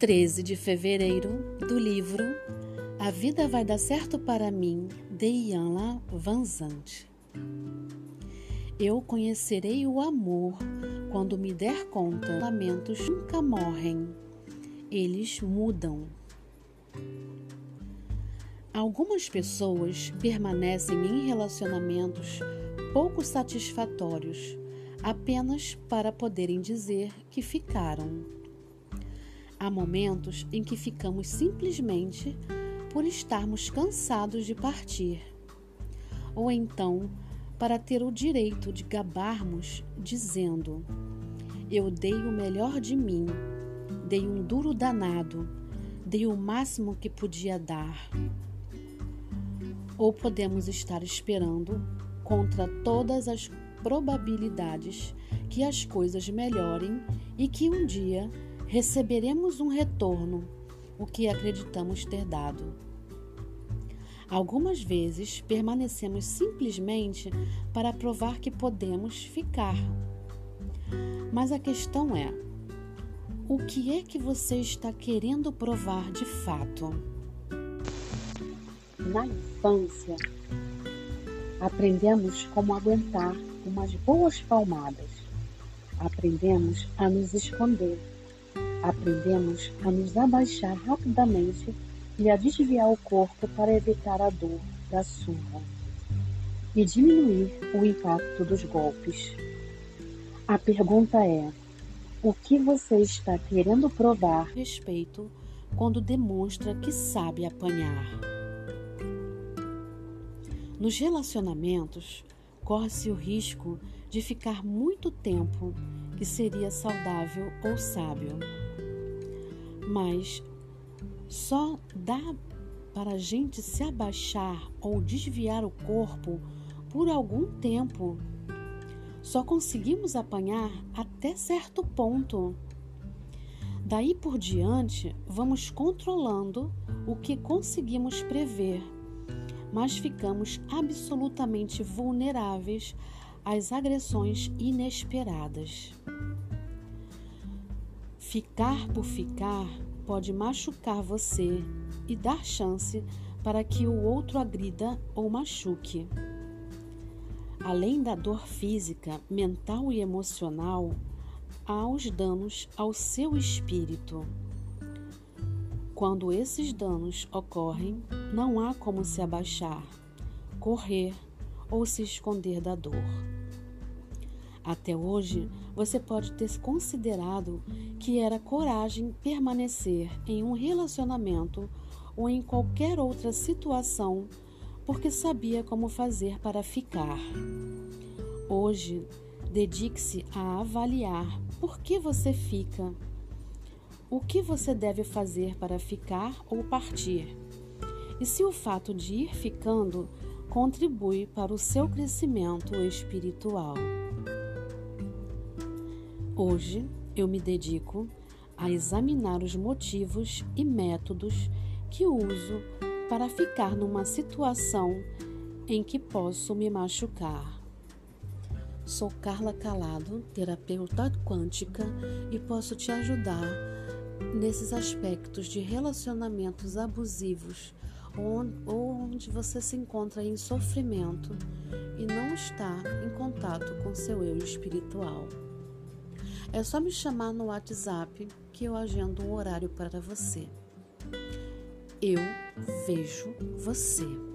13 de fevereiro, do livro A Vida Vai Dar Certo para Mim, de Ian Vanzante. Eu conhecerei o amor quando me der conta. Lamentos nunca morrem, eles mudam. Algumas pessoas permanecem em relacionamentos pouco satisfatórios apenas para poderem dizer que ficaram. Há momentos em que ficamos simplesmente por estarmos cansados de partir, ou então para ter o direito de gabarmos dizendo: Eu dei o melhor de mim, dei um duro danado, dei o máximo que podia dar. Ou podemos estar esperando contra todas as probabilidades que as coisas melhorem e que um dia receberemos um retorno, o que acreditamos ter dado. Algumas vezes permanecemos simplesmente para provar que podemos ficar. Mas a questão é: o que é que você está querendo provar de fato? Na infância, aprendemos como aguentar umas boas palmadas. Aprendemos a nos esconder. Aprendemos a nos abaixar rapidamente e a desviar o corpo para evitar a dor da surra e diminuir o impacto dos golpes. A pergunta é: o que você está querendo provar? Respeito quando demonstra que sabe apanhar. Nos relacionamentos, corre-se o risco de ficar muito tempo que seria saudável ou sábio. Mas só dá para a gente se abaixar ou desviar o corpo por algum tempo. Só conseguimos apanhar até certo ponto. Daí por diante, vamos controlando o que conseguimos prever mas ficamos absolutamente vulneráveis às agressões inesperadas. Ficar por ficar pode machucar você e dar chance para que o outro agrida ou machuque. Além da dor física, mental e emocional, há os danos ao seu espírito. Quando esses danos ocorrem, não há como se abaixar, correr ou se esconder da dor. Até hoje, você pode ter considerado que era coragem permanecer em um relacionamento ou em qualquer outra situação porque sabia como fazer para ficar. Hoje, dedique-se a avaliar por que você fica o que você deve fazer para ficar ou partir, e se o fato de ir ficando contribui para o seu crescimento espiritual. Hoje eu me dedico a examinar os motivos e métodos que uso para ficar numa situação em que posso me machucar. Sou Carla Calado, terapeuta quântica, e posso te ajudar nesses aspectos de relacionamentos abusivos, onde você se encontra em sofrimento e não está em contato com seu eu espiritual. É só me chamar no WhatsApp que eu agendo um horário para você. Eu vejo você.